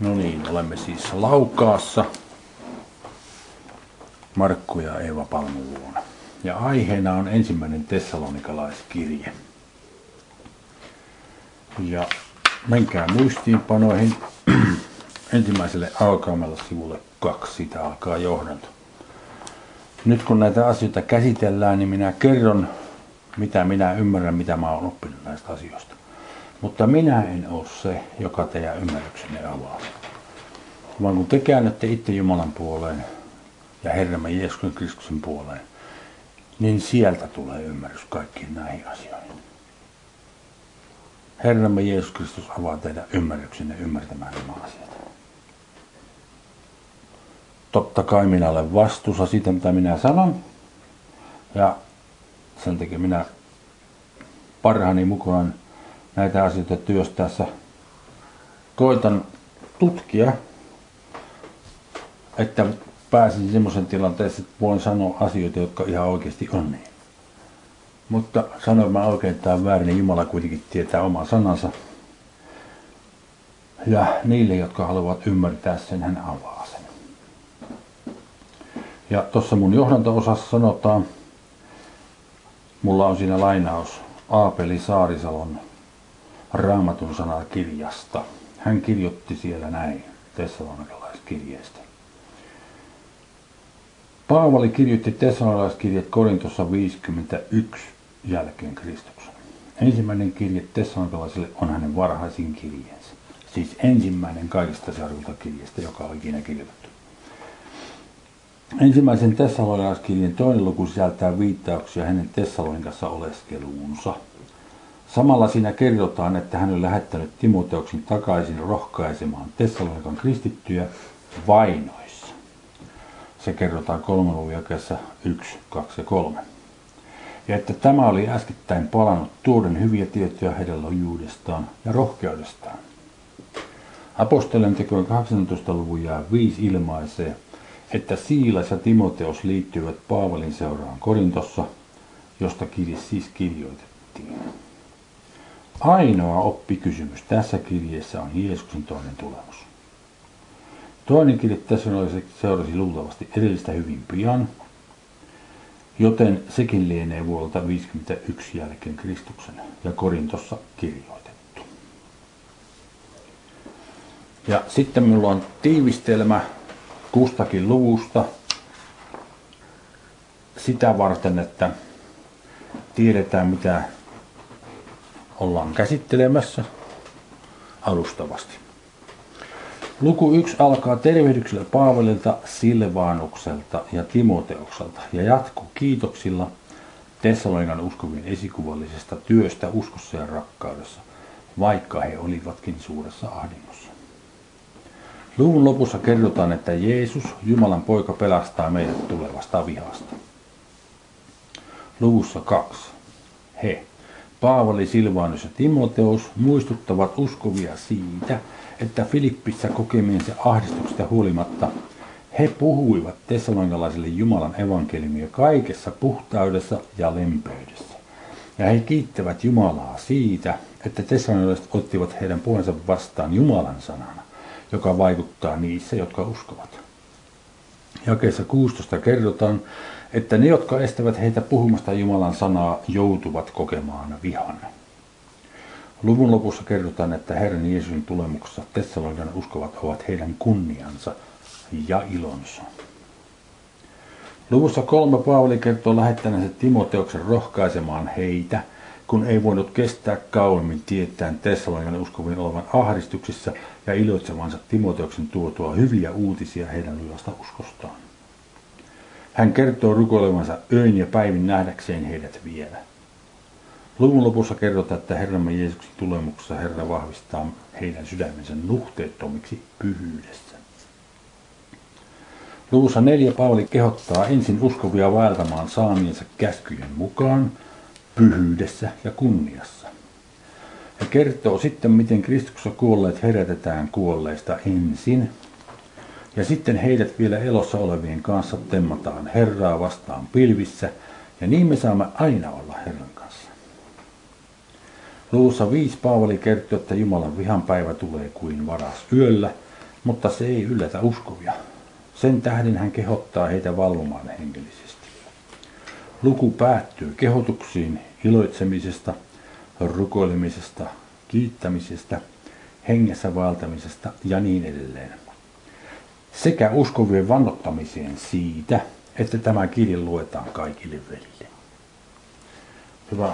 No niin, olemme siis Laukaassa Markku ja Eeva Palmun luona. Ja aiheena on ensimmäinen tessalonikalaiskirje. Ja menkää muistiinpanoihin ensimmäiselle alkaamalla sivulle kaksi, siitä alkaa johdanto. Nyt kun näitä asioita käsitellään, niin minä kerron, mitä minä ymmärrän, mitä mä oon oppinut näistä asioista. Mutta minä en ole se, joka teidän ymmärryksenne avaa. Vaan kun te käännätte itse Jumalan puoleen ja Herramme Jeesuksen Kristuksen puoleen, niin sieltä tulee ymmärrys kaikkiin näihin asioihin. Herramme Jeesus Kristus avaa teidän ymmärryksenne ymmärtämään nämä asiat. Totta kai minä olen vastuussa siitä, mitä minä sanon. Ja sen takia minä parhaani mukaan näitä asioita työstäessä koitan tutkia, että pääsin semmoisen tilanteeseen, että voin sanoa asioita, jotka ihan oikeasti on niin. Mutta sanoin mä oikein, on väärin, niin Jumala kuitenkin tietää oman sanansa. Ja niille, jotka haluavat ymmärtää sen, hän avaa sen. Ja tuossa mun johdanto-osassa sanotaan, mulla on siinä lainaus Aapeli Saarisalon raamatun sanakirjasta. Hän kirjoitti siellä näin tessalonikalaiskirjeestä. Paavali kirjoitti tessalonalaiskirjat Korintossa 51 jälkeen Kristuksen. Ensimmäinen kirje tessalonilaisille on hänen varhaisin kirjeensä. Siis ensimmäinen kaikista seurakuntakirjeistä, joka on ikinä kirjoitettu. Ensimmäisen tessalonalaiskirjan toinen luku sisältää viittauksia hänen Tessaloninkassa oleskeluunsa – Samalla siinä kerrotaan, että hän on lähettänyt Timoteoksen takaisin rohkaisemaan Tessalonikan kristittyjä vainoissa. Se kerrotaan kolmen luvun jakeessa 1, 2 ja 3. Ja että tämä oli äskettäin palannut tuoden hyviä tietoja heidän lojuudestaan ja rohkeudestaan. Apostolien tekojen 18. luvun jää 5 ilmaisee, että Siilas ja Timoteos liittyivät Paavalin seuraan Korintossa, josta kirje siis kirjoitettiin. Ainoa oppikysymys tässä kirjeessä on Jeesuksen toinen tulemus. Toinen kirje tässä seurasi luultavasti edellistä hyvin pian, joten sekin lienee vuodelta 51 jälkeen Kristuksen ja Korintossa kirjoitettu. Ja sitten minulla on tiivistelmä kustakin luvusta sitä varten, että tiedetään mitä ollaan käsittelemässä alustavasti. Luku 1 alkaa tervehdyksellä Paavalilta, Silvaanukselta ja Timoteokselta ja jatkuu kiitoksilla Tessalonikan uskovien esikuvallisesta työstä uskossa ja rakkaudessa, vaikka he olivatkin suuressa ahdingossa. Luvun lopussa kerrotaan, että Jeesus, Jumalan poika, pelastaa meidät tulevasta vihasta. Luvussa 2. He, Paavali, Silvanus ja Timoteus muistuttavat uskovia siitä, että Filippissä kokemiensa ahdistuksesta huolimatta he puhuivat tessalonialaisille Jumalan evankeliumia kaikessa puhtaudessa ja lempeydessä. Ja he kiittävät Jumalaa siitä, että tessalonilaiset ottivat heidän puheensa vastaan Jumalan sanana, joka vaikuttaa niissä, jotka uskovat. Jakeessa 16 kerrotaan, että ne, jotka estävät heitä puhumasta Jumalan sanaa, joutuvat kokemaan vihan. Luvun lopussa kerrotaan, että Herran Jeesuksen tulemuksessa Tessalonikan uskovat ovat heidän kunniansa ja ilonsa. Luvussa kolme Paavali kertoo lähettäneensä Timoteoksen rohkaisemaan heitä, kun ei voinut kestää kauemmin tietään Tessalonikan uskovien olevan ahdistuksissa ja iloitsevansa Timoteoksen tuotua hyviä uutisia heidän lujasta uskostaan. Hän kertoo rukoilevansa öin ja päivin nähdäkseen heidät vielä. Luvun lopussa kerrotaan, että Herramme Jeesuksen tulemuksessa Herra vahvistaa heidän sydämensä nuhteettomiksi pyhyydessä. Luvussa neljä Paavali kehottaa ensin uskovia vaeltamaan saamiensa käskyjen mukaan pyhyydessä ja kunniassa. Ja kertoo sitten, miten Kristuksessa kuolleet herätetään kuolleista ensin ja sitten heidät vielä elossa olevien kanssa temmataan Herraa vastaan pilvissä, ja niin me saamme aina olla Herran kanssa. Luussa 5 Paavali kertoo, että Jumalan vihan päivä tulee kuin varas yöllä, mutta se ei yllätä uskovia. Sen tähden hän kehottaa heitä valvomaan henkilöisesti. Luku päättyy kehotuksiin iloitsemisesta, rukoilemisesta, kiittämisestä, hengessä vaeltamisesta ja niin edelleen. Sekä uskovien vannottamiseen siitä, että tämä kirja luetaan kaikille velille. Hyvä.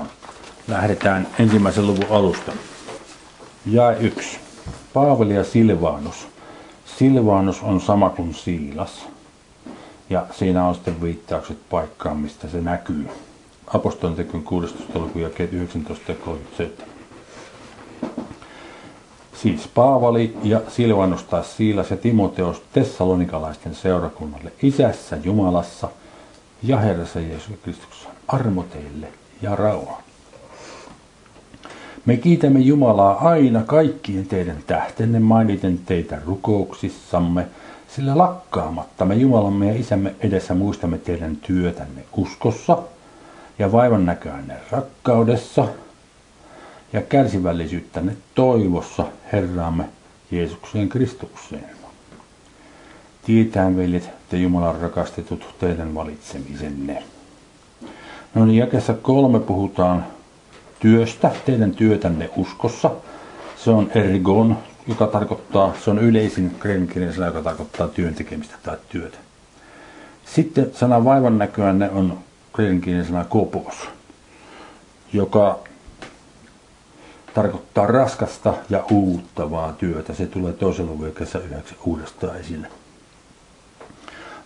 Lähdetään ensimmäisen luvun alusta. Ja yksi. Paavali ja Silvanus. Silvanus on sama kuin Siilas. Ja siinä on sitten viittaukset paikkaan, mistä se näkyy. Apostolin tekyn 16. luku ja 19 ja 37. Siis Paavali ja Silvanus taas Siilas ja Timoteos Tessalonikalaisten seurakunnalle isässä Jumalassa ja Herrassa Jeesus Kristuksessa armo teille ja rauha. Me kiitämme Jumalaa aina kaikkien teidän tähtenne mainiten teitä rukouksissamme, sillä lakkaamatta me Jumalamme ja Isämme edessä muistamme teidän työtänne uskossa ja vaivan näköänne rakkaudessa ja kärsivällisyyttänne toivossa Herraamme Jeesukseen Kristukseen. Tietään, veljet, te Jumalan rakastetut teidän valitsemisenne. No niin, jakessa kolme puhutaan työstä, teidän työtänne uskossa. Se on ergon, joka tarkoittaa, se on yleisin sana, joka tarkoittaa työn tekemistä tai työtä. Sitten sana vaivan näköänne on sana kopos, joka tarkoittaa raskasta ja uuttavaa työtä. Se tulee toisella luvun yhdeksän uudestaan esille.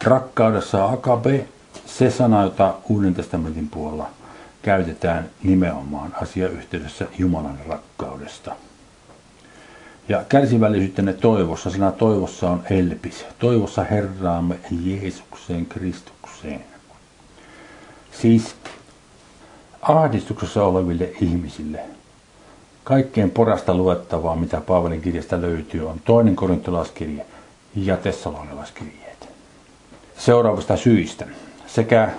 Rakkaudessa akabe, se sana, jota Uuden testamentin puolella käytetään nimenomaan asiayhteydessä Jumalan rakkaudesta. Ja kärsivällisyytenne toivossa, sana toivossa on elpis. Toivossa Herraamme Jeesukseen Kristukseen. Siis ahdistuksessa oleville ihmisille kaikkein porasta luettavaa, mitä Paavalin kirjasta löytyy, on toinen korintolaiskirje ja tessalonilaiskirjeet. Seuraavasta syistä. Sekä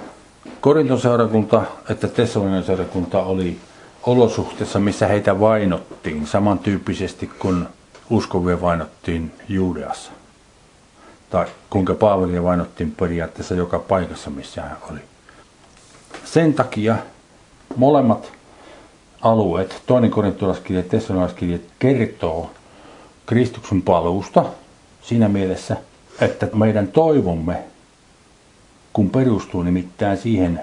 Korinton seurakunta että Tessalonian seurakunta oli olosuhteessa, missä heitä vainottiin samantyyppisesti kuin uskovia vainottiin Juudeassa. Tai kuinka Paavelia vainottiin periaatteessa joka paikassa, missä hän oli. Sen takia molemmat alueet, toinen korintolaiskirja ja tessalonilaiskirja, kertoo Kristuksen paluusta siinä mielessä, että meidän toivomme kun perustuu nimittäin siihen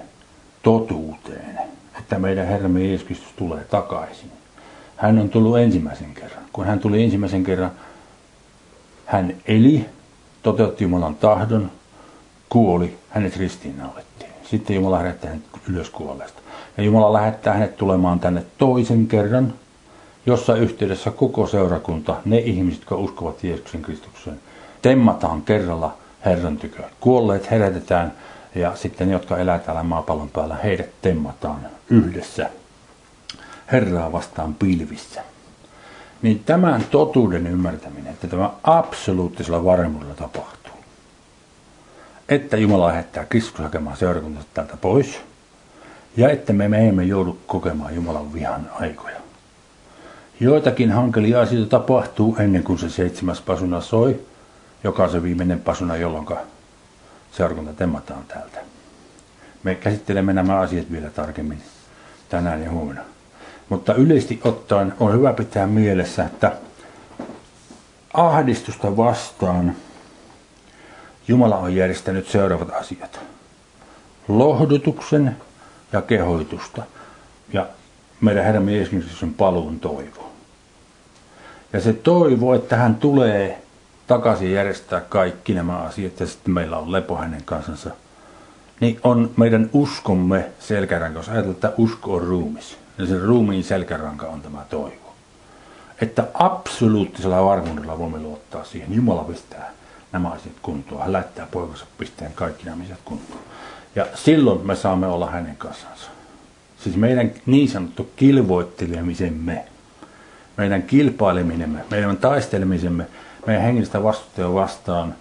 totuuteen, että meidän Herramme Jeesus Kristus tulee takaisin. Hän on tullut ensimmäisen kerran. Kun hän tuli ensimmäisen kerran, hän eli, toteutti Jumalan tahdon, kuoli, hänet ristiinnaulettiin. Sitten Jumala lähettää hänet ylös kuolleesta. Ja Jumala lähettää hänet tulemaan tänne toisen kerran, jossa yhteydessä koko seurakunta, ne ihmiset, jotka uskovat Jeesuksen Kristukseen, temmataan kerralla Herran tykö. Kuolleet herätetään ja sitten ne, jotka elää täällä maapallon päällä, heidät temmataan yhdessä Herraa vastaan pilvissä. Niin tämän totuuden ymmärtäminen, että tämä absoluuttisella varmuudella tapahtuu. Että Jumala lähettää Kristus hakemaan seurakuntansa täältä pois. Ja että me, me emme joudu kokemaan Jumalan vihan aikoja. Joitakin hankelia asioita tapahtuu ennen kuin se seitsemäs pasuna soi joka on se viimeinen pasuna, jolloin seurakunta temmataan täältä. Me käsittelemme nämä asiat vielä tarkemmin tänään ja huomenna. Mutta yleisesti ottaen on hyvä pitää mielessä, että ahdistusta vastaan Jumala on järjestänyt seuraavat asiat. Lohdutuksen ja kehoitusta ja meidän Herramme Jeesuksen paluun toivo. Ja se toivo, että hän tulee takaisin järjestää kaikki nämä asiat ja sitten meillä on lepo hänen kansansa, niin on meidän uskomme selkäranka. Jos ajatellaan, että usko on ruumis, niin sen ruumiin selkäranka on tämä toivo. Että absoluuttisella varmuudella voimme luottaa siihen. Jumala pistää nämä asiat kuntoon. Hän lähettää poikansa pisteen kaikki nämä asiat kuntoon. Ja silloin me saamme olla hänen kansansa. Siis meidän niin sanottu kilvoittelemisemme, meidän kilpailemisemme, meidän taistelemisemme, meidän hengellistä vastustajaa vastaan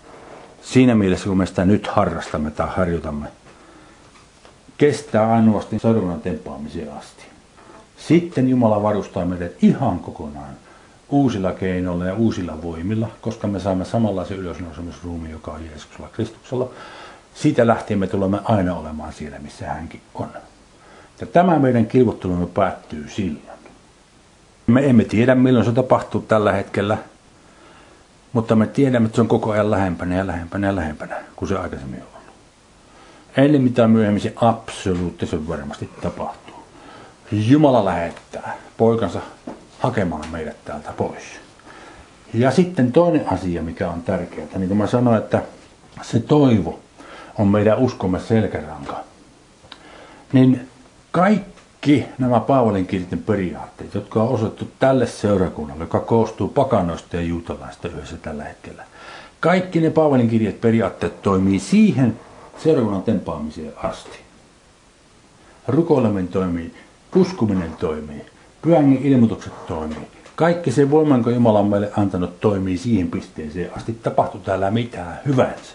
siinä mielessä, kun me sitä nyt harrastamme tai harjoitamme, kestää ainoastaan seurakunnan temppaamiseen asti. Sitten Jumala varustaa meidät ihan kokonaan uusilla keinoilla ja uusilla voimilla, koska me saamme samanlaisen ylösnousemusruumiin, joka on Jeesuksella Kristuksella. Siitä lähtien me tulemme aina olemaan siellä, missä hänkin on. Ja tämä meidän kilvottelumme päättyy silloin. Me emme tiedä, milloin se tapahtuu tällä hetkellä, mutta me tiedämme, että se on koko ajan lähempänä ja lähempänä ja lähempänä kuin se aikaisemmin on ollut. Ennen mitä myöhemmin se absoluuttisen varmasti tapahtuu. Jumala lähettää poikansa hakemaan meidät täältä pois. Ja sitten toinen asia, mikä on tärkeää, niin kuin mä sanoin, että se toivo on meidän uskomme selkäranka. Niin kaikki nämä Paavalin kirjojen periaatteet, jotka on osoitettu tälle seurakunnalle, joka koostuu pakanoista ja juutalaista yhdessä tällä hetkellä. Kaikki ne Paavalin kirjat periaatteet toimii siihen seurakunnan tempaamiseen asti. Rukoileminen toimii, uskominen toimii, pyhän ilmoitukset toimii. Kaikki se voima, jonka Jumala on meille antanut, toimii siihen pisteeseen asti. Tapahtuu täällä mitään hyvänsä.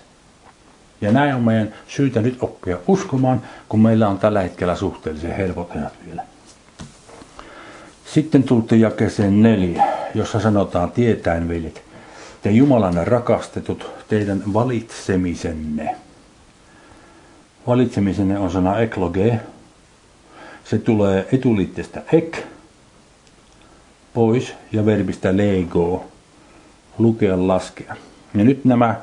Ja näin on meidän syytä nyt oppia uskomaan, kun meillä on tällä hetkellä suhteellisen helpot ajat vielä. Sitten tultiin jakeeseen neljä, jossa sanotaan tietäen veljet, te Jumalan rakastetut, teidän valitsemisenne. Valitsemisenne on sana ekloge. Se tulee etuliitteestä ek, pois ja verbistä lego, lukea, laskea. Ja nyt nämä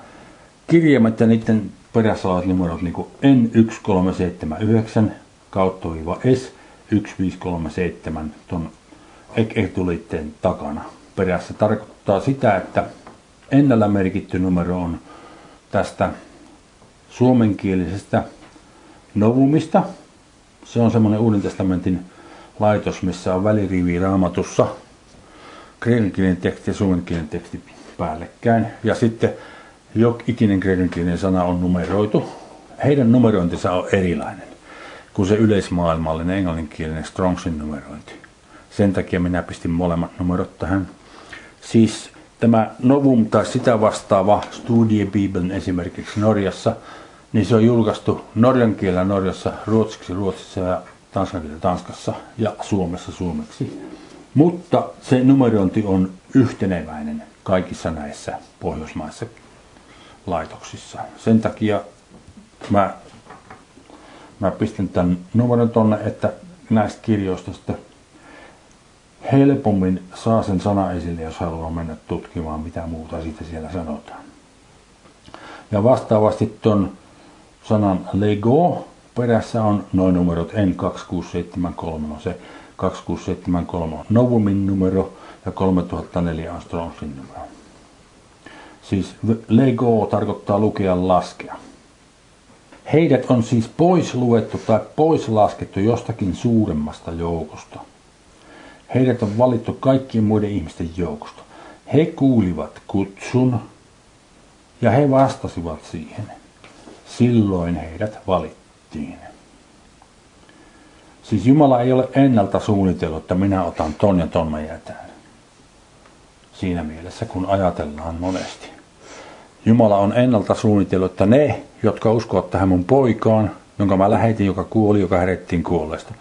kirjaimet ja niiden perässä olevat numerot niin kuin N1379 kautta viiva S 1537 tuon etuliitteen takana. Perässä tarkoittaa sitä, että ennällä merkitty numero on tästä suomenkielisestä novumista. Se on semmoinen Uuden testamentin laitos, missä on välirivi raamatussa kreikankielinen teksti ja suomenkielinen teksti päällekkäin. Ja sitten jok ikinen kreikankielinen sana on numeroitu. Heidän numerointinsa on erilainen kuin se yleismaailmallinen englanninkielinen Strongsin numerointi. Sen takia minä pistin molemmat numerot tähän. Siis tämä Novum tai sitä vastaava Bibeln esimerkiksi Norjassa, niin se on julkaistu norjan kielellä Norjassa, ruotsiksi Ruotsissa ja tanskan Tanskassa ja Suomessa suomeksi. Mutta se numerointi on yhteneväinen kaikissa näissä pohjoismaissa laitoksissa. Sen takia mä, mä pistän tämän numeron tonne, että näistä kirjoista sitten helpommin saa sen sana esille, jos haluaa mennä tutkimaan, mitä muuta siitä siellä sanotaan. Ja vastaavasti ton sanan Lego perässä on noin numerot N2673, on se 2673 on Novumin numero ja 3004 on Strongsin numero. Siis Lego tarkoittaa lukea laskea. Heidät on siis pois luettu tai pois laskettu jostakin suuremmasta joukosta. Heidät on valittu kaikkien muiden ihmisten joukosta. He kuulivat kutsun ja he vastasivat siihen. Silloin heidät valittiin. Siis Jumala ei ole ennalta suunnitellut, että minä otan ton ja ton mä jätän. Siinä mielessä, kun ajatellaan monesti. Jumala on ennalta suunnitellut, että ne, jotka uskovat tähän mun poikaan, jonka mä lähetin, joka kuoli, joka herettiin kuolleesta,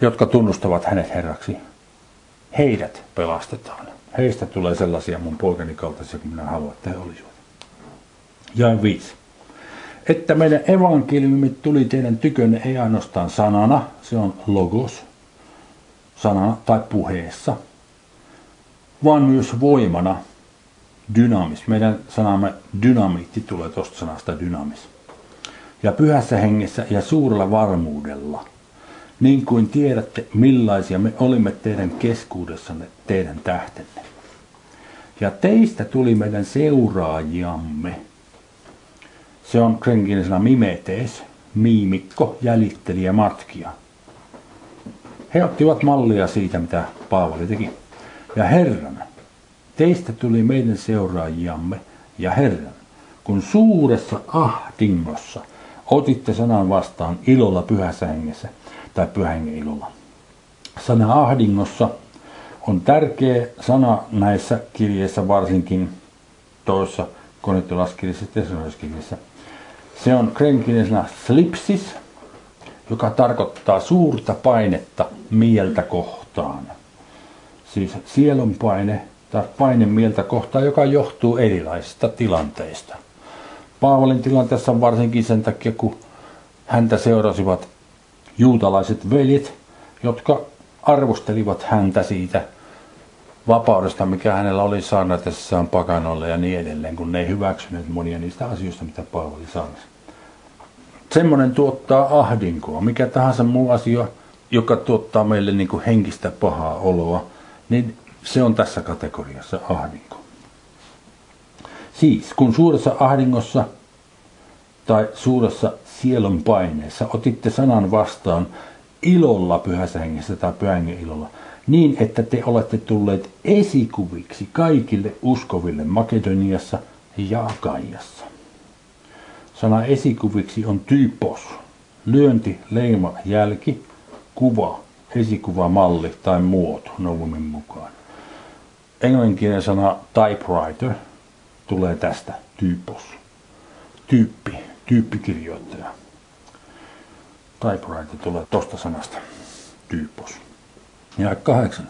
jotka tunnustavat hänet herraksi, heidät pelastetaan. Heistä tulee sellaisia mun poikani kaltaisia kuin minä haluan, että he olisivat. Ja viisi että meidän evankeliumi tuli teidän tykönne ei ainoastaan sanana, se on logos, sanana tai puheessa, vaan myös voimana, dynamis. Meidän sanamme dynamiitti tulee tuosta sanasta dynamis. Ja pyhässä hengessä ja suurella varmuudella, niin kuin tiedätte millaisia me olimme teidän keskuudessanne, teidän tähtenne. Ja teistä tuli meidän seuraajiamme, se on sana mimetes, miimikko, jäljittelijä, matkija. He ottivat mallia siitä, mitä Paavali teki. Ja Herran, teistä tuli meidän seuraajiamme ja Herran, kun suuressa ahdingossa otitte sanan vastaan ilolla pyhässä hengessä tai pyhän ilolla. Sana ahdingossa on tärkeä sana näissä kirjeissä, varsinkin toissa konettilaskirjassa ja se on krenkkiläisenä slipsis, joka tarkoittaa suurta painetta mieltä kohtaan. Siis sielun paine tai painemieltä kohtaan, joka johtuu erilaisista tilanteista. Paavalin tilanteessa varsinkin sen takia, kun häntä seurasivat juutalaiset veljet, jotka arvostelivat häntä siitä vapaudesta, mikä hänellä oli saarnatessaan pakanolle ja niin edelleen, kun ne ei hyväksyneet monia niistä asioista, mitä Paavali saarnasi. Semmoinen tuottaa ahdinkoa. Mikä tahansa muu asia, joka tuottaa meille niin kuin henkistä pahaa oloa, niin se on tässä kategoriassa ahdinko. Siis, kun suuressa ahdingossa tai suuressa sielun paineessa otitte sanan vastaan ilolla pyhässä hengessä tai pyhän ilolla, niin että te olette tulleet esikuviksi kaikille uskoville Makedoniassa ja Akaiassa. Sana esikuviksi on typos, lyönti, leima, jälki, kuva, esikuva, malli tai muoto Novumin mukaan. Englanninkielinen sana typewriter tulee tästä typos. Tyyppi, tyyppikirjoittaja. Typewriter tulee tosta sanasta typos. Ja kahdeksan.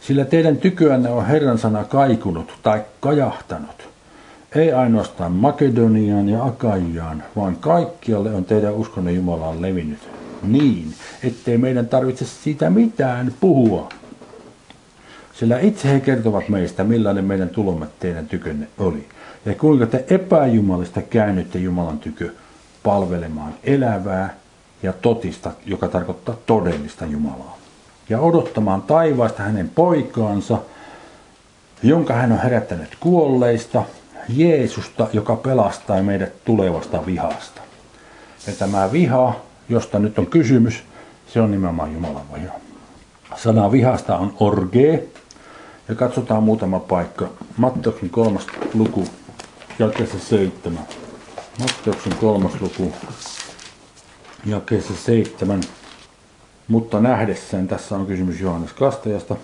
Sillä teidän tyköänne on Herran sana kaikunut tai kajahtanut. Ei ainoastaan Makedoniaan ja Akaiaan, vaan kaikkialle on teidän uskonne Jumalaan levinnyt niin, ettei meidän tarvitse siitä mitään puhua. Sillä itse he kertovat meistä, millainen meidän tulomme teidän tykönne oli. Ja kuinka te epäjumalista käännytte Jumalan tykö palvelemaan elävää ja totista, joka tarkoittaa todellista Jumalaa. Ja odottamaan taivaasta hänen poikaansa, jonka hän on herättänyt kuolleista, Jeesusta, joka pelastaa meidät tulevasta vihasta. Ja tämä viha josta nyt on kysymys, se on nimenomaan Jumalan viha. Sana vihasta on orge, ja katsotaan muutama paikka. Matteuksen kolmas luku, jakeessa seitsemän. Matteuksen kolmas luku, jakeessa seitsemän. Mutta nähdessään, tässä on kysymys Johannes Kastajasta,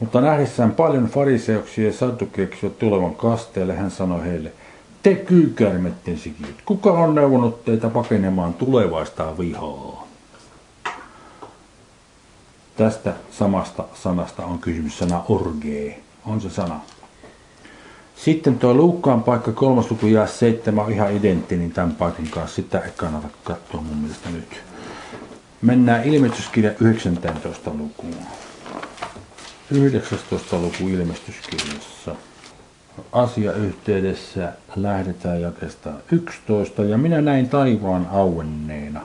mutta nähdessään paljon fariseuksia ja saddukeeksia tulevan kasteelle, hän sanoi heille, te kyykärmetten sikiöt, kuka on neuvonut teitä pakenemaan tulevaista vihaa? Tästä samasta sanasta on kysymys sana orgee, on se sana. Sitten tuo Luukkaan paikka kolmas luku ja seitsemän ihan identtinen tämän paikan kanssa. Sitä ei kannata katsoa mun mielestä nyt. Mennään ilmestyskirja 19 lukuun. 19 luku ilmestyskirjassa asiayhteydessä lähdetään jakesta 11. Ja minä näin taivaan auenneena.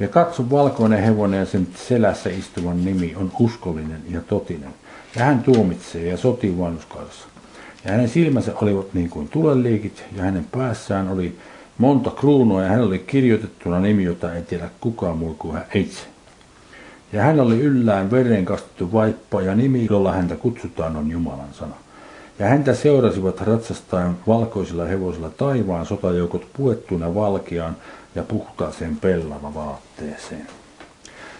Ja katso valkoinen hevonen ja sen selässä istuvan nimi on uskollinen ja totinen. Ja hän tuomitsee ja sotii vanhuskaudessa. Ja hänen silmänsä olivat niin kuin tuleliikit ja hänen päässään oli monta kruunua ja hän oli kirjoitettuna nimi, jota ei tiedä kukaan muu kuin hän itse. Ja hän oli yllään veren kastettu vaippa ja nimi, jolla häntä kutsutaan on Jumalan sana. Ja häntä seurasivat ratsastaen valkoisilla hevosilla taivaan sotajoukot puettuna valkeaan ja puhtaaseen pellava vaatteeseen.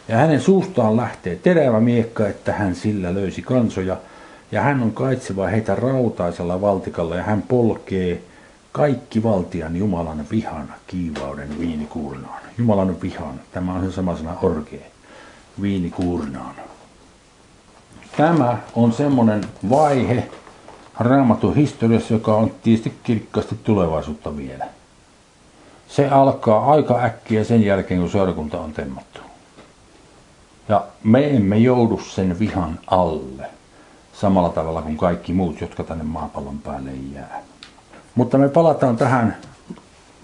Ja hänen suustaan lähtee terävä miekka, että hän sillä löysi kansoja, ja hän on kaitseva heitä rautaisella valtikalla, ja hän polkee kaikki valtian Jumalan vihan kiivauden viinikuurnaan. Jumalan vihan, tämä on se sama sana orgee, viinikuurnaan. Tämä on semmoinen vaihe, raamatun historiassa, joka on tietysti kirkkaasti tulevaisuutta vielä. Se alkaa aika äkkiä sen jälkeen, kun seurakunta on temmattu. Ja me emme joudu sen vihan alle samalla tavalla kuin kaikki muut, jotka tänne maapallon päälle jää. Mutta me palataan tähän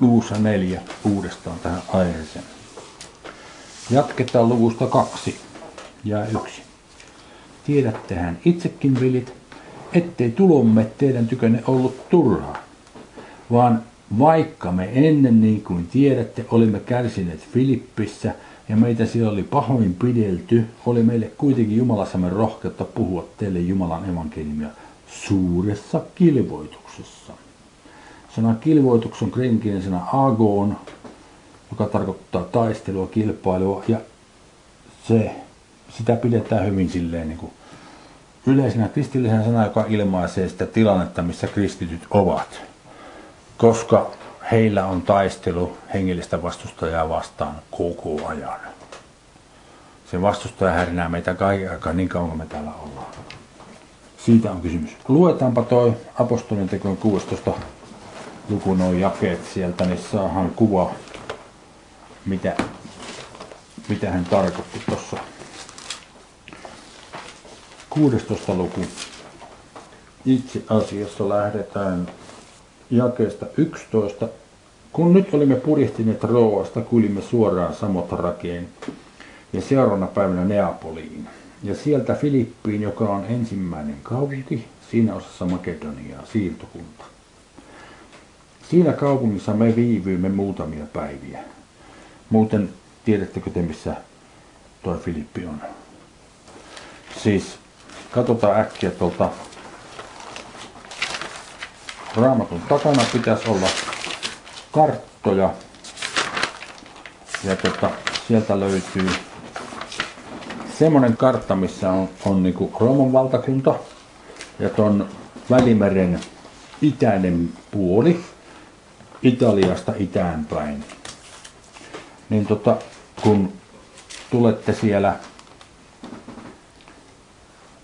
luvussa neljä uudestaan tähän aiheeseen. Jatketaan luvusta kaksi ja yksi. Tiedättehän itsekin, vilit, ettei tulomme teidän tykönne ollut turhaa, vaan vaikka me ennen niin kuin tiedätte olimme kärsineet Filippissä ja meitä siellä oli pahoin pidelty, oli meille kuitenkin Jumalassamme rohkeutta puhua teille Jumalan evankeliumia suuressa kilvoituksessa. Sana kilvoitus on kreikinkinen sana agoon, joka tarkoittaa taistelua, kilpailua ja se, sitä pidetään hyvin silleen niin kuin yleisenä kristillisenä sana, joka ilmaisee sitä tilannetta, missä kristityt ovat. Koska heillä on taistelu hengellistä vastustajaa vastaan koko ajan. Se vastustaja härinää meitä kaiken aikaa niin kauan kuin me täällä ollaan. Siitä on kysymys. Luetaanpa toi apostolin tekojen 16 luku noin jakeet sieltä, niin saahan kuva, mitä, mitä hän tarkoitti tuossa. 16 luku. Itse asiassa lähdetään jakeesta 11. Kun nyt olimme purjehtineet Roovasta, kuulimme suoraan Samotarakeen ja seuraavana päivänä Neapoliin. Ja sieltä Filippiin, joka on ensimmäinen kaupunki, siinä osassa Makedoniaa, siirtokunta. Siinä kaupungissa me viivyimme muutamia päiviä. Muuten tiedättekö te, missä tuo Filippi on? Siis katsotaan äkkiä tuolta raamatun takana pitäisi olla karttoja. Ja tota, sieltä löytyy semmoinen kartta, missä on, on niinku Rooman valtakunta ja tuon Välimeren itäinen puoli Italiasta itäänpäin. Niin tota, kun tulette siellä,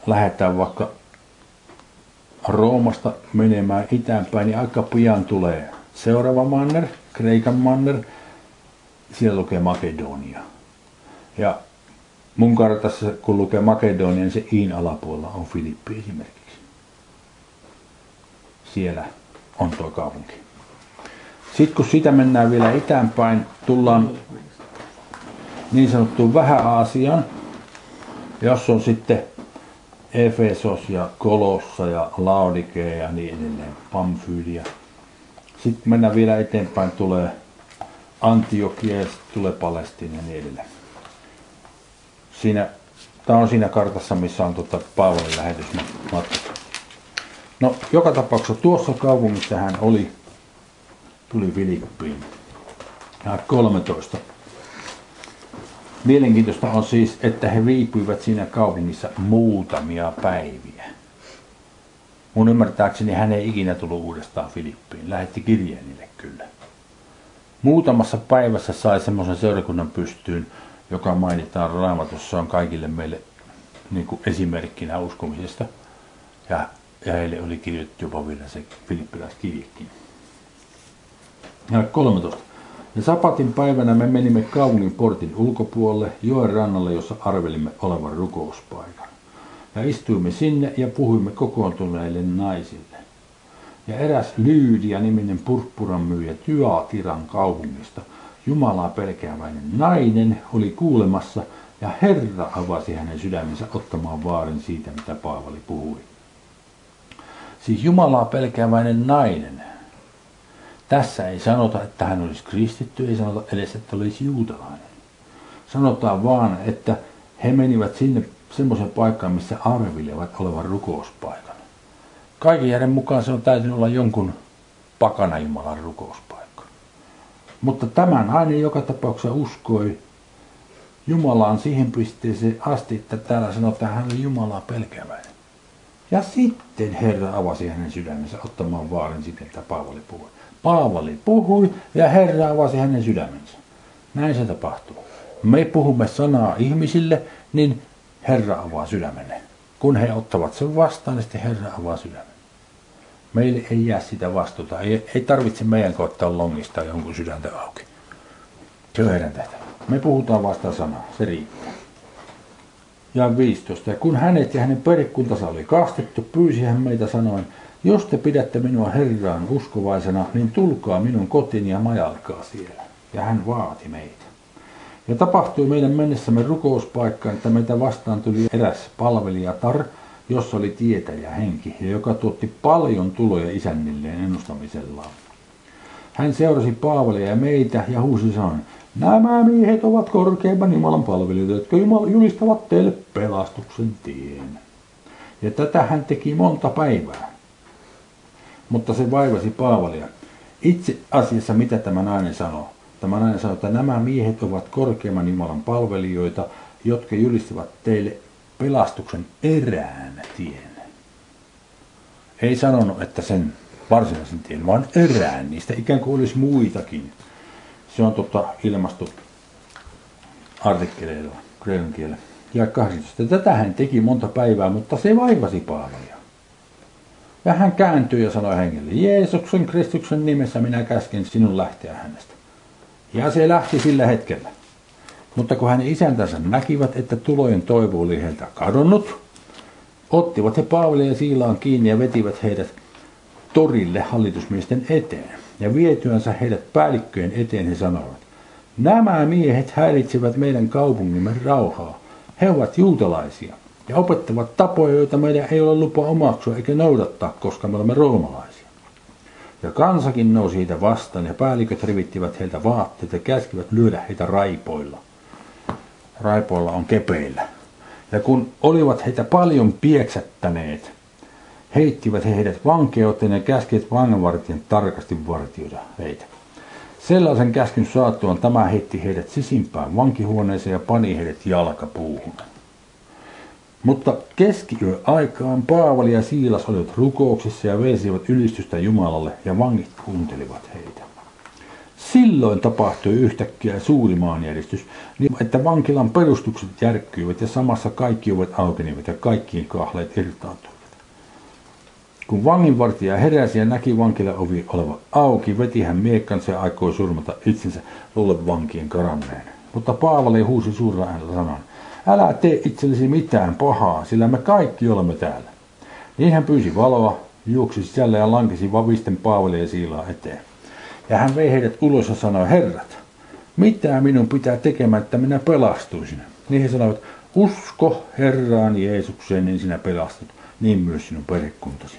lähdetään vaikka Roomasta menemään itäänpäin, niin aika pian tulee seuraava manner, Kreikan manner, siellä lukee Makedonia. Ja mun kartassa, kun lukee Makedonia, niin se Iin alapuolella on Filippi esimerkiksi. Siellä on tuo kaupunki. Sitten kun sitä mennään vielä itäänpäin, tullaan niin sanottuun Vähä-Aasian, jos on sitten Efesos ja Kolossa ja Laodikea ja niin edelleen, Pamfylia. Sitten mennään vielä eteenpäin, tulee Antiokia ja sitten tulee Palestiina ja niin edelleen. Siinä, tämä on siinä kartassa, missä on tuota Paavalin lähetysmatka. No, joka tapauksessa tuossa kaupungissa hän oli, tuli Filippiin. Ja 13 Mielenkiintoista on siis, että he viipyivät siinä kaupungissa muutamia päiviä. Mun ymmärtääkseni hän ei ikinä tullut uudestaan Filippiin. Lähetti kirjeen niille kyllä. Muutamassa päivässä sai semmoisen seurakunnan pystyyn, joka mainitaan raamatussa on kaikille meille niin kuin esimerkkinä uskomisesta. Ja, ja heille oli kirjoitettu jopa vielä se filippiläiskirjekin. Ja 13. Ja sapatin päivänä me menimme kaupungin portin ulkopuolelle joen rannalle, jossa arvelimme olevan rukouspaikan. Ja istuimme sinne ja puhuimme kokoontuneille naisille. Ja eräs Lyydia-niminen purppuran myyjä Tyatiran kaupungista, Jumalaa pelkääväinen nainen, oli kuulemassa ja Herra avasi hänen sydämensä ottamaan vaarin siitä, mitä Paavali puhui. Siis Jumalaa pelkääväinen nainen, tässä ei sanota, että hän olisi kristitty, ei sanota edes, että olisi juutalainen. Sanotaan vaan, että he menivät sinne semmoisen paikkaan, missä arvelevat olevan rukouspaikan. Kaiken järjen mukaan se on täytynyt olla jonkun pakana Jumalan rukouspaikka. Mutta tämä nainen joka tapauksessa uskoi Jumalaan siihen pisteeseen asti, että täällä sanotaan, että hän oli Jumalaa pelkäväinen. Ja sitten Herra avasi hänen sydämensä ottamaan vaarin sitten, että Paavali puhui. Paavali puhui ja Herra avasi hänen sydämensä. Näin se tapahtuu. Me puhumme sanaa ihmisille, niin Herra avaa sydämenne. Kun he ottavat sen vastaan, niin sitten Herra avaa sydämen. Meille ei jää sitä vastuuta. Ei, ei tarvitse meidän koittaa longista jonkun sydäntä auki. Se on heidän tehtävä. Me puhutaan vasta sanaa. Se riittää. Ja 15. Ja kun hänet ja hänen perikuntansa oli kastettu, pyysi hän meitä sanoen, jos te pidätte minua Herraan uskovaisena, niin tulkaa minun kotiin ja majalkaa siellä. Ja hän vaati meitä. Ja tapahtui meidän mennessämme rukouspaikkaan, että meitä vastaan tuli eräs palvelijatar, jossa oli tietäjä henki, ja joka tuotti paljon tuloja isännilleen ennustamisellaan. Hän seurasi Paavalia ja meitä ja huusi sanoen, Nämä miehet ovat korkeimman Jumalan palvelijoita, jotka Jumala julistavat teille pelastuksen tien. Ja tätä hän teki monta päivää mutta se vaivasi Paavalia. Itse asiassa mitä tämä nainen sanoo? Tämä nainen sanoo, että nämä miehet ovat korkeimman Jumalan palvelijoita, jotka julistivat teille pelastuksen erään tien. Ei sanonut, että sen varsinaisen tien, vaan erään niistä, ikään kuin olisi muitakin. Se on tota ilmastu artikkeleilla kreikan kielellä. Ja 18. Tätä hän teki monta päivää, mutta se vaivasi Paavalia. Ja hän kääntyi ja sanoi hengelle, Jeesuksen Kristuksen nimessä minä käsken sinun lähteä hänestä. Ja se lähti sillä hetkellä. Mutta kun hänen isäntänsä näkivät, että tulojen toivo oli heiltä kadonnut, ottivat he Paavali ja Siilaan kiinni ja vetivät heidät torille hallitusmiesten eteen. Ja vietyänsä heidät päällikköjen eteen he sanoivat, nämä miehet häiritsevät meidän kaupungimme rauhaa. He ovat juutalaisia ja opettavat tapoja, joita meidän ei ole lupa omaksua eikä noudattaa, koska me olemme roomalaisia. Ja kansakin nousi heitä vastaan ja päälliköt rivittivät heiltä vaatteet ja käskivät lyödä heitä raipoilla. Raipoilla on kepeillä. Ja kun olivat heitä paljon pieksättäneet, heittivät he heidät vankeuteen ja käskivät vanganvartijan tarkasti vartioida heitä. Sellaisen käskyn saattuaan tämä heitti heidät sisimpään vankihuoneeseen ja pani heidät jalkapuuhun. Mutta keskiöaikaan Paavali ja Siilas olivat rukouksissa ja veisivät ylistystä Jumalalle ja vangit kuuntelivat heitä. Silloin tapahtui yhtäkkiä suuri maanjäristys, niin että vankilan perustukset järkkyivät ja samassa kaikki ovet aukenivat ja kaikkiin kahleet irtaantuivat. Kun vanginvartija heräsi ja näki vankilan ovi olevan auki, veti hän miekkansa ja aikoi surmata itsensä luulle vankien karanneen. Mutta Paavali huusi suurella äänellä sanan, älä tee itsellesi mitään pahaa, sillä me kaikki olemme täällä. Niin hän pyysi valoa, juoksi sisälle ja lankesi vavisten Paavali ja Siilaa eteen. Ja hän vei heidät ulos ja sanoi, herrat, mitä minun pitää tekemään, että minä pelastuisin? Niin he sanoivat, usko Herraan Jeesukseen, niin sinä pelastut, niin myös sinun perhekuntasi.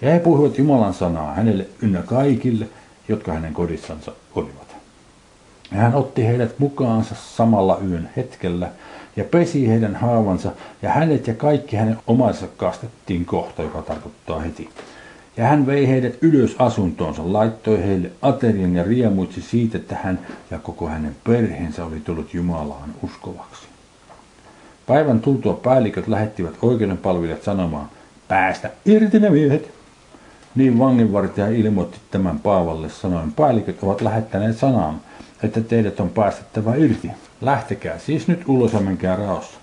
Ja he puhuivat Jumalan sanaa hänelle ynnä kaikille, jotka hänen kodissansa olivat. Hän otti heidät mukaansa samalla yön hetkellä ja pesi heidän haavansa, ja hänet ja kaikki hänen omansa kastettiin kohta, joka tarkoittaa heti. Ja hän vei heidät ylös asuntoonsa, laittoi heille aterian ja riemuitsi siitä, että hän ja koko hänen perheensä oli tullut Jumalaan uskovaksi. Päivän tultua päälliköt lähettivät oikeudenpalvelijat sanomaan, päästä irti ne miehet. Niin vanginvartija ilmoitti tämän Paavalle sanoen, päälliköt ovat lähettäneet sanaan, että teidät on päästettävä irti. Lähtekää siis nyt ulos ja menkää raossa.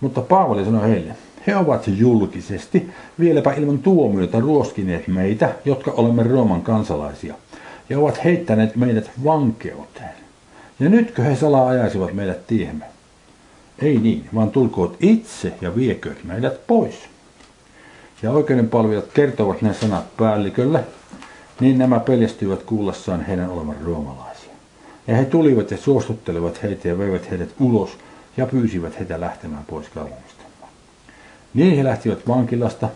Mutta Paavali sanoi heille, he ovat julkisesti, vieläpä ilman tuomiota ruoskineet meitä, jotka olemme Rooman kansalaisia, ja ovat heittäneet meidät vankeuteen. Ja nytkö he salaa ajaisivat meidät tiemme? Ei niin, vaan tulkoot itse ja viekööt meidät pois. Ja oikeudenpalvelijat kertovat ne sanat päällikölle, niin nämä peljestyivät kuullessaan heidän olevan roomalaisia. Ja he tulivat ja suostuttelivat heitä ja veivät heidät ulos ja pyysivät heitä lähtemään pois kaupungista. Niin he lähtivät vankilasta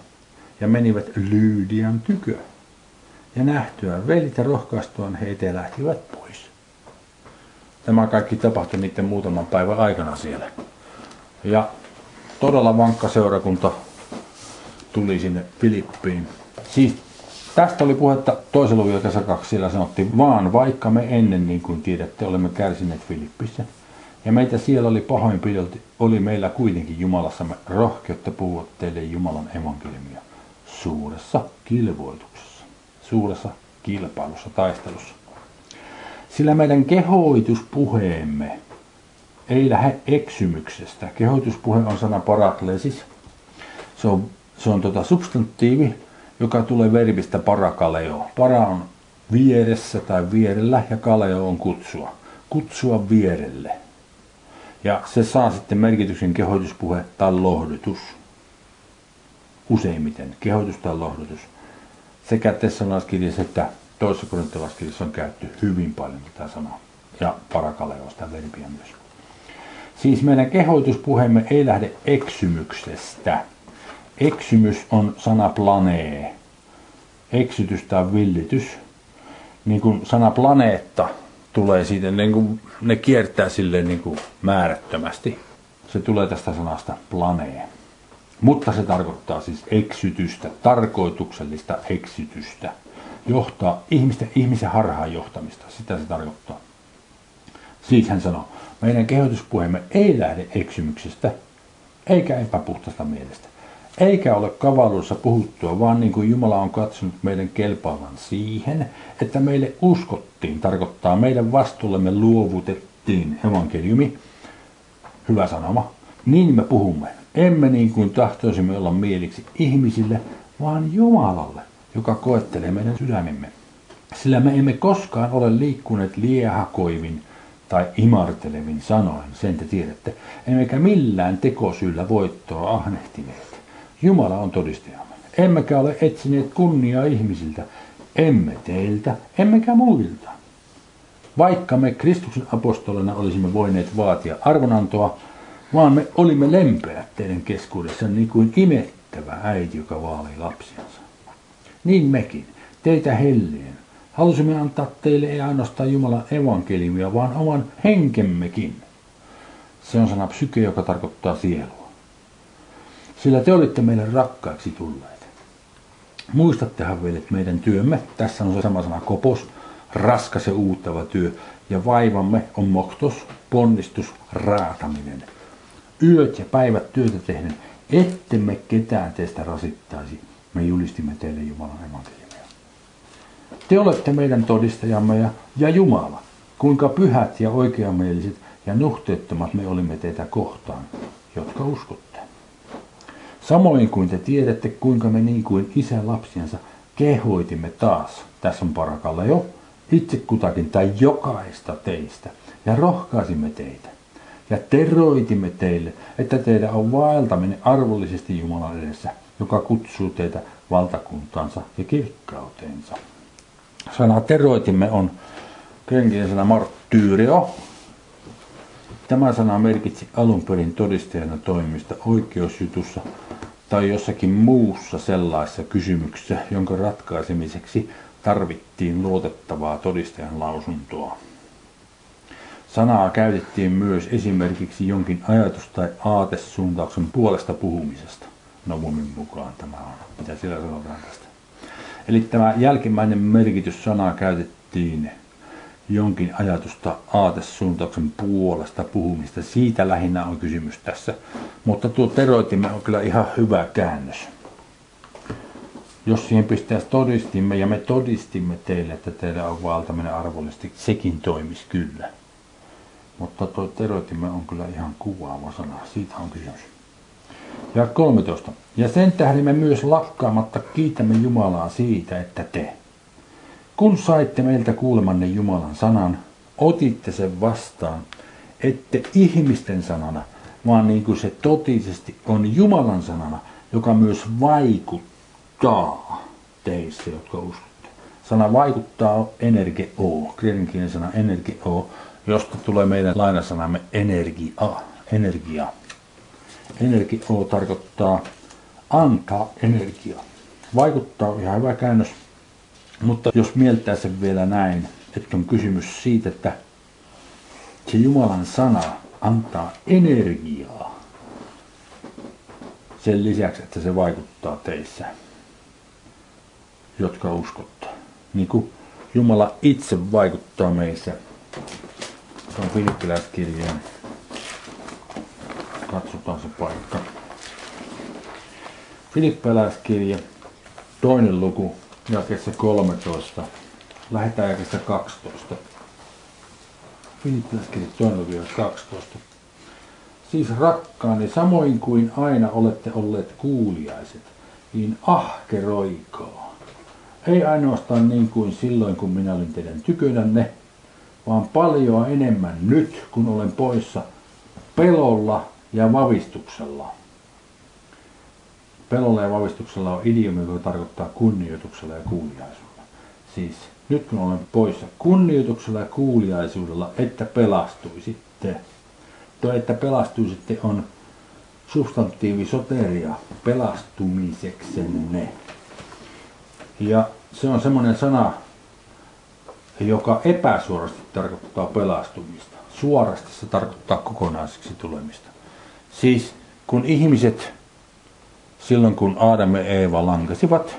ja menivät Lyydian tykö. Ja nähtyä velit ja rohkaistuaan heitä ja lähtivät pois. Tämä kaikki tapahtui niiden muutaman päivän aikana siellä. Ja todella vankka seurakunta tuli sinne Filippiin. Siis tästä oli puhetta toisella luvun kesä kaksi, siellä sanottiin, vaan vaikka me ennen, niin kuin tiedätte, olemme kärsineet Filippissä, ja meitä siellä oli pahoinpidelty, oli meillä kuitenkin Jumalassamme rohkeutta puhua teille Jumalan evankeliumia suuressa kilvoituksessa, suuressa kilpailussa, taistelussa. Sillä meidän kehoituspuheemme ei lähde eksymyksestä. Kehoituspuhe on sana paraklesis. Se on, se on tota substantiivi, joka tulee verbistä parakaleo. Para on vieressä tai vierellä ja kaleo on kutsua. Kutsua vierelle. Ja se saa sitten merkityksen kehoituspuhe tai lohdutus. Useimmiten kehoitus tai lohdutus. Sekä tessalaiskirjassa että toisessa korintolaiskirjassa on käytetty hyvin paljon tätä sanaa. Ja parakaleosta verbiä myös. Siis meidän kehoituspuheemme ei lähde eksymyksestä. Eksymys on sana planee. Eksytys tai villitys. Niin kuin sana planeetta tulee siitä, niin kuin ne kiertää silleen niin kuin määrättömästi. Se tulee tästä sanasta planee. Mutta se tarkoittaa siis eksytystä, tarkoituksellista eksytystä. Johtaa ihmisten, ihmisen harhaan johtamista. Sitä se tarkoittaa. Siis hän sanoo, meidän kehotuspuheemme ei lähde eksymyksestä, eikä epäpuhtasta mielestä. Eikä ole kavaluissa puhuttua, vaan niin kuin Jumala on katsonut meidän kelpaavan siihen, että meille uskottiin, tarkoittaa meidän vastuullemme luovutettiin evankeliumi, hyvä sanoma, niin me puhumme. Emme niin kuin tahtoisimme olla mieliksi ihmisille, vaan Jumalalle, joka koettelee meidän sydämemme. Sillä me emme koskaan ole liikkuneet liehakoivin tai imartelevin sanoin, sen te tiedätte, emmekä millään tekosyllä voittoa ahnehtineet. Jumala on todistajamme. Emmekä ole etsineet kunniaa ihmisiltä, emme teiltä, emmekä muilta. Vaikka me Kristuksen apostolina olisimme voineet vaatia arvonantoa, vaan me olimme lempeät teidän keskuudessa niin kuin imettävä äiti, joka vaalii lapsiansa. Niin mekin, teitä helleen, halusimme antaa teille ei ainoastaan Jumalan evankeliumia, vaan oman henkemmekin. Se on sana psyke, joka tarkoittaa sielua. Sillä te olitte meille rakkaiksi tulleet. Muistattehan vielä, että meidän työmme, tässä on se sama sana kopos, raskas ja uuttava työ, ja vaivamme on moktos, ponnistus, raataminen. Yöt ja päivät työtä tehden, ettemme ketään teistä rasittaisi, me julistimme teille Jumalan evankeliumia. Te olette meidän todistajamme ja, ja Jumala, kuinka pyhät ja oikeamieliset ja nuhteettomat me olimme teitä kohtaan, jotka uskotte. Samoin kuin te tiedätte, kuinka me niin kuin isä lapsiansa kehoitimme taas, tässä on parakalla jo, itse kutakin tai jokaista teistä, ja rohkaisimme teitä. Ja teroitimme teille, että teidän on vaeltaminen arvollisesti Jumalan edessä, joka kutsuu teitä valtakuntaansa ja kirkkauteensa. Sana teroitimme on kreikkinen sana marttyyrio. Tämä sana merkitsi alun perin todistajana toimista oikeusjutussa tai jossakin muussa sellaisessa kysymyksessä, jonka ratkaisemiseksi tarvittiin luotettavaa todistajan lausuntoa. Sanaa käytettiin myös esimerkiksi jonkin ajatus- tai aatesuuntauksen puolesta puhumisesta. Novumin mukaan tämä on, mitä siellä sanotaan tästä. Eli tämä jälkimmäinen merkitys sanaa käytettiin jonkin ajatusta aatesuuntauksen puolesta puhumista. Siitä lähinnä on kysymys tässä. Mutta tuo teroitimme on kyllä ihan hyvä käännös. Jos siihen pistäisi todistimme ja me todistimme teille, että teillä on valtaminen arvollisesti, sekin toimisi kyllä. Mutta tuo teroitimme on kyllä ihan kuvaava sana. Siitä on kysymys. Ja 13. Ja sen tähden me myös lakkaamatta kiitämme Jumalaa siitä, että te, kun saitte meiltä kuulemanne Jumalan sanan, otitte sen vastaan, ette ihmisten sanana, vaan niin kuin se totisesti on Jumalan sanana, joka myös vaikuttaa teissä, jotka uskotte. Sana vaikuttaa energia, kreidenkielinen sana energia, josta tulee meidän lainasanamme energia. energia. Energia tarkoittaa antaa energiaa. Vaikuttaa ihan hyvä käännös, mutta jos mieltää sen vielä näin, että on kysymys siitä, että se Jumalan sana antaa energiaa sen lisäksi, että se vaikuttaa teissä, jotka uskotte. Niin kuin Jumala itse vaikuttaa meissä. Se on Filippiläiskirjeen Katsotaan se paikka. Filippiläiskirja, toinen luku, jakessa 13. Lähetään jakessa 12. Filippiläiskirja, toinen luku, 12. Siis rakkaani, samoin kuin aina olette olleet kuuliaiset, niin ahkeroikaa. Ei ainoastaan niin kuin silloin, kun minä olin teidän tykönänne, vaan paljon enemmän nyt, kun olen poissa pelolla ja vavistuksella. Pelolla ja vavistuksella on idiomi, joka tarkoittaa kunnioituksella ja kuuliaisuudella. Siis nyt kun olen poissa kunnioituksella ja kuuliaisuudella, että pelastuisitte. Tuo, että pelastuisitte on substantiivi soteria, pelastumiseksenne. Ja se on semmoinen sana, joka epäsuorasti tarkoittaa pelastumista. Suorasti se tarkoittaa kokonaiseksi tulemista. Siis kun ihmiset silloin kun Aadam ja Eeva lankasivat,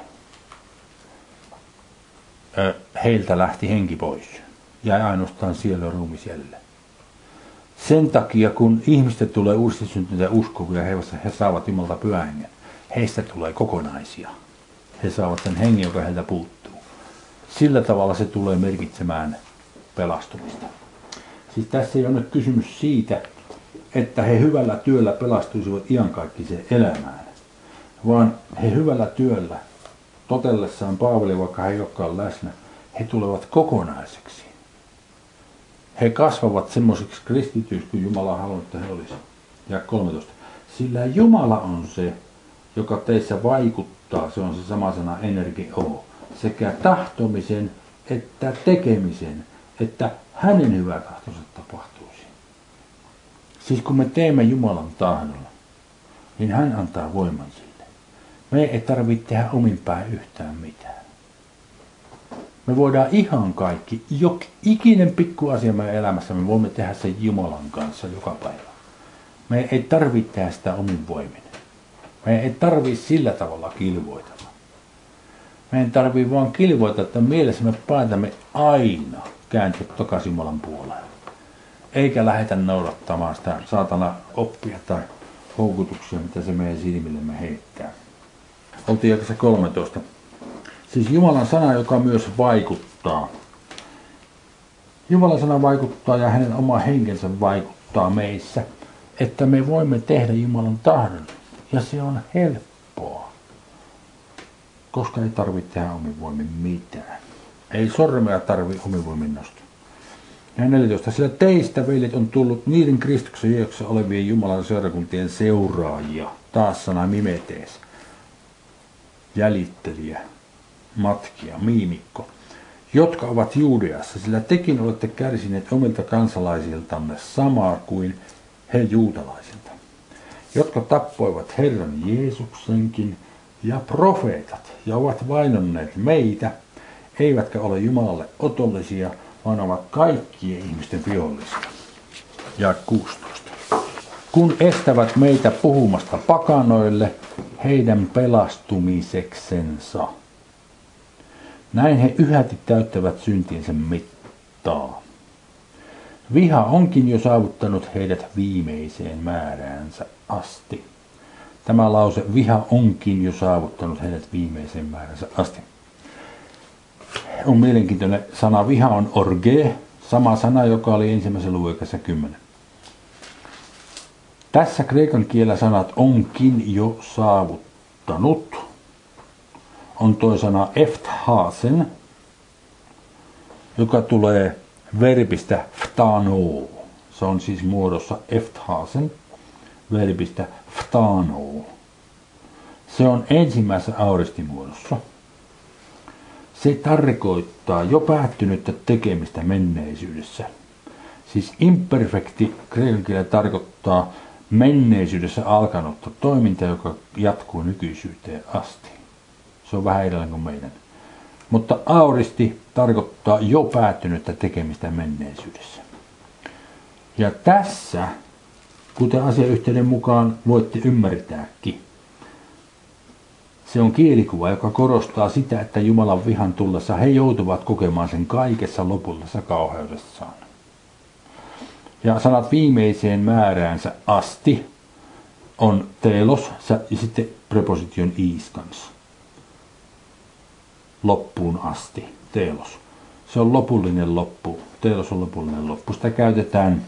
heiltä lähti henki pois. Jäi ainoastaan siellä ruumis jälleen. Sen takia, kun ihmiset tulee uudesti syntyneitä uskovia, he, he saavat Jumalta pyhän Heistä tulee kokonaisia. He saavat sen hengen, joka heiltä puuttuu. Sillä tavalla se tulee merkitsemään pelastumista. Siis tässä ei ole nyt kysymys siitä, että he hyvällä työllä pelastuisivat iankaikkiseen elämään, vaan he hyvällä työllä totellessaan Paavali, vaikka he ei olekaan läsnä, he tulevat kokonaiseksi. He kasvavat semmoisiksi kristityiksi, kuin Jumala halunnut, että he olisivat. Ja 13. Sillä Jumala on se, joka teissä vaikuttaa, se on se sama sana energio, sekä tahtomisen että tekemisen, että hänen hyvä tahtonsa tapahtuisi. Siis kun me teemme Jumalan tahdolla, niin hän antaa voiman. Me ei tarvitse tehdä omin päin yhtään mitään. Me voidaan ihan kaikki, jok, ikinen pikku asia meidän elämässä, me voimme tehdä sen Jumalan kanssa joka päivä. Me ei tarvitse tehdä sitä omin voimin. Me ei tarvitse sillä tavalla kilvoitella. Meidän tarvii vaan kilvoita, että mielessä me päätämme aina kääntyä takaisin Jumalan puoleen. Eikä lähetä noudattamaan sitä saatana oppia tai houkutuksia, mitä se meidän silmillemme heittää. Oltiin jakassa 13. Siis Jumalan sana, joka myös vaikuttaa. Jumalan sana vaikuttaa ja hänen oma henkensä vaikuttaa meissä, että me voimme tehdä Jumalan tahdon. Ja se on helppoa, koska ei tarvitse tehdä omin voimin mitään. Ei sormea tarvi omin voimin nostaa. Ja 14. Sillä teistä, veljet, on tullut niiden Kristuksen Jeesuksessa olevien Jumalan seurakuntien seuraajia. Taas sana mimetees. Jäljittelijä, matkia, miimikko, jotka ovat Juudeassa, sillä tekin olette kärsineet omilta kansalaisiltanne samaa kuin he juutalaisilta, jotka tappoivat Herran Jeesuksenkin ja profeetat ja ovat vainonneet meitä, eivätkä ole Jumalalle otollisia, vaan ovat kaikkien ihmisten vihollisia. Ja 16. Kun estävät meitä puhumasta pakanoille heidän pelastumiseksensa. Näin he yhäti täyttävät syntiensä mittaa. Viha onkin jo saavuttanut heidät viimeiseen määräänsä asti. Tämä lause, viha onkin jo saavuttanut heidät viimeiseen määränsä asti. On mielenkiintoinen sana, viha on orge, sama sana, joka oli ensimmäisen luokassa kymmenen. Tässä kreikan kielellä sanat onkin jo saavuttanut on toi sana efthasen, joka tulee verbistä ftano. Se on siis muodossa efthasen, verbistä ftano. Se on ensimmäisessä auristimuodossa. Se tarkoittaa jo päättynyttä tekemistä menneisyydessä. Siis imperfekti kreikan tarkoittaa menneisyydessä alkanutta toimintaa, joka jatkuu nykyisyyteen asti. Se on vähän erilainen kuin meidän. Mutta auristi tarkoittaa jo päättynyttä tekemistä menneisyydessä. Ja tässä, kuten asiayhteyden mukaan voitte ymmärtääkin, se on kielikuva, joka korostaa sitä, että Jumalan vihan tullessa he joutuvat kokemaan sen kaikessa lopullisessa kauheudessaan. Ja sanat viimeiseen määräänsä asti on telos ja sitten preposition iis kanssa loppuun asti, teelos. Se on lopullinen loppu, teelos on lopullinen loppu. Sitä käytetään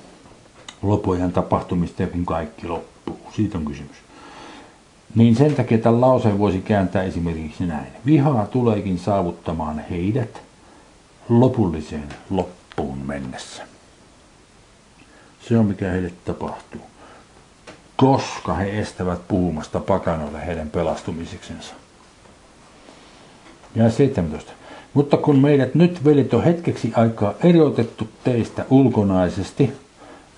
lopujen tapahtumista, kun kaikki loppuu. Siitä on kysymys. Niin sen takia tämän lauseen voisi kääntää esimerkiksi näin. Vihaa tuleekin saavuttamaan heidät lopulliseen loppuun mennessä. Se on mikä heille tapahtuu. Koska he estävät puhumasta pakanoille heidän pelastumiseksensa. Ja 17. Mutta kun meidät nyt velit on hetkeksi aikaa erotettu teistä ulkonaisesti,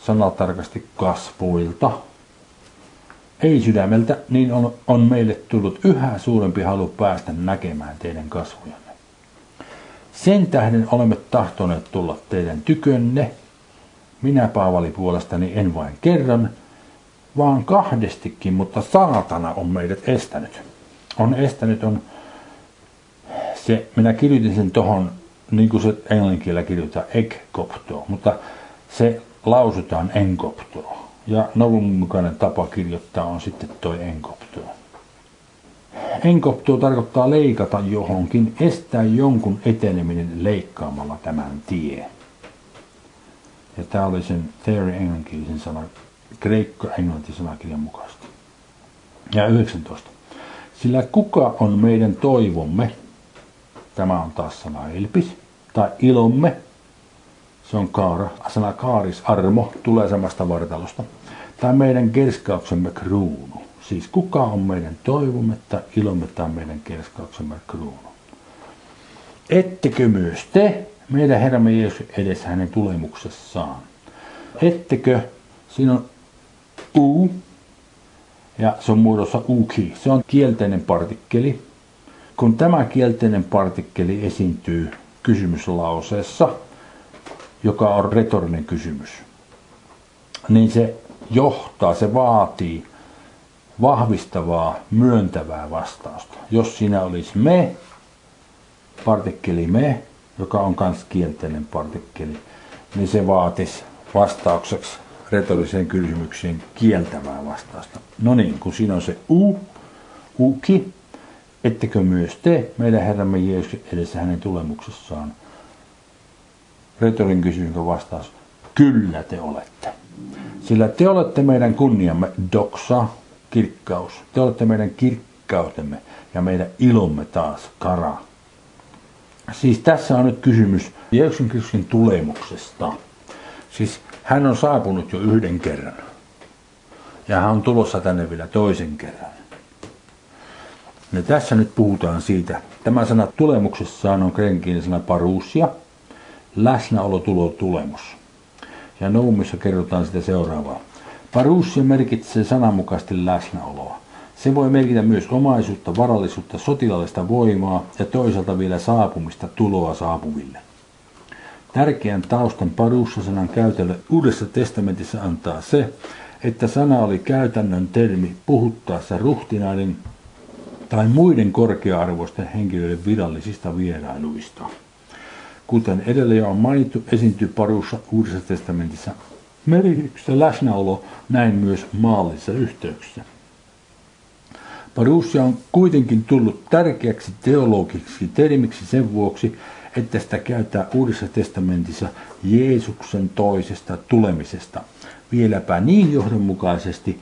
sanatarkasti kasvoilta, ei sydämeltä, niin on, on meille tullut yhä suurempi halu päästä näkemään teidän kasvojanne. Sen tähden olemme tahtoneet tulla teidän tykönne. Minä Paavali puolestani en vain kerran, vaan kahdestikin, mutta saatana on meidät estänyt. On estänyt, on se, minä kirjoitin sen tuohon, niin kuin se englanninkielellä kirjoitetaan, ekopto, mutta se lausutaan enkopto. Ja novun mukainen tapa kirjoittaa on sitten toi enkopto. Enkopto tarkoittaa leikata johonkin, estää jonkun eteneminen leikkaamalla tämän tie. Ja tämä oli sen theory englanninkielisen sanan, kreikko-englanti sanakirjan mukaisesti. Ja 19. Sillä kuka on meidän toivomme? Tämä on taas sana elpis. Tai ilomme. Se on kaara. Sana kaaris, armo, tulee samasta vartalosta. Tai meidän kerskauksemme kruunu. Siis kuka on meidän toivomme tai ilomme tai meidän kerskauksemme kruunu. Ettekö myös te, meidän Herramme Jeesus edessä hänen tulemuksessaan. Ettekö, siinä on u, ja se on muodossa uki. Se on kielteinen partikkeli. Kun tämä kielteinen partikkeli esiintyy kysymyslauseessa, joka on retorinen kysymys, niin se johtaa, se vaatii vahvistavaa, myöntävää vastausta. Jos siinä olisi me, partikkeli me, joka on myös kielteinen partikkeli, niin se vaatisi vastaukseksi retoriseen kysymykseen kieltävää vastausta. No niin, kun siinä on se u, uki, ettekö myös te, meidän Herramme Jeesus edessä hänen tulemuksessaan. Retorin kysymyksen vastaus, kyllä te olette. Sillä te olette meidän kunniamme, doksa, kirkkaus. Te olette meidän kirkkautemme ja meidän ilomme taas, kara. Siis tässä on nyt kysymys Jeesuksen Kristuksen tulemuksesta. Siis hän on saapunut jo yhden kerran. Ja hän on tulossa tänne vielä toisen kerran. Ja tässä nyt puhutaan siitä. Tämä sana tulemuksessaan on krenkiin sana paruusia. Läsnäolo, tulo, tulemus. Ja Noumissa kerrotaan sitä seuraavaa. Paruusia merkitsee sananmukaisesti läsnäoloa. Se voi merkitä myös omaisuutta, varallisuutta, sotilaallista voimaa ja toisaalta vielä saapumista tuloa saapuville. Tärkeän taustan parussa-sanan käytölle Uudessa testamentissa antaa se, että sana oli käytännön termi puhuttaessa ruhtinaiden tai muiden korkea-arvoisten henkilöiden virallisista vierailuista. Kuten edellä jo on mainittu, esiintyy parussa Uudessa testamentissa merkityksestä läsnäolo näin myös maallisissa yhteyksissä. Parousia on kuitenkin tullut tärkeäksi teologiksi termiksi sen vuoksi, että sitä käytetään Uudessa testamentissa Jeesuksen toisesta tulemisesta. Vieläpä niin johdonmukaisesti,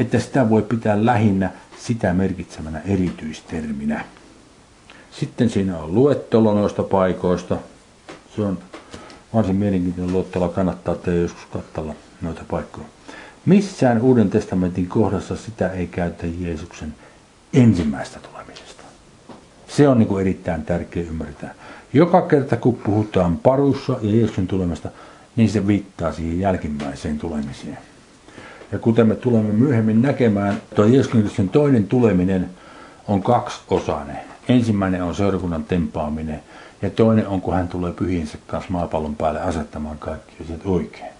että sitä voi pitää lähinnä sitä merkitsemänä erityisterminä. Sitten siinä on luettelo noista paikoista. Se on varsin mielenkiintoinen luettelo, kannattaa teidän joskus katsella noita paikkoja. Missään Uuden testamentin kohdassa sitä ei käytä Jeesuksen ensimmäistä tulemisesta. Se on niin kuin erittäin tärkeä ymmärtää. Joka kerta kun puhutaan parussa ja Jeesuksen tulemasta, niin se viittaa siihen jälkimmäiseen tulemiseen. Ja kuten me tulemme myöhemmin näkemään, tuo Jeesuksen toinen tuleminen on kaksiosainen. Ensimmäinen on seurakunnan tempaaminen ja toinen on, kun hän tulee pyhiinsä kanssa maapallon päälle asettamaan kaikki asiat oikein.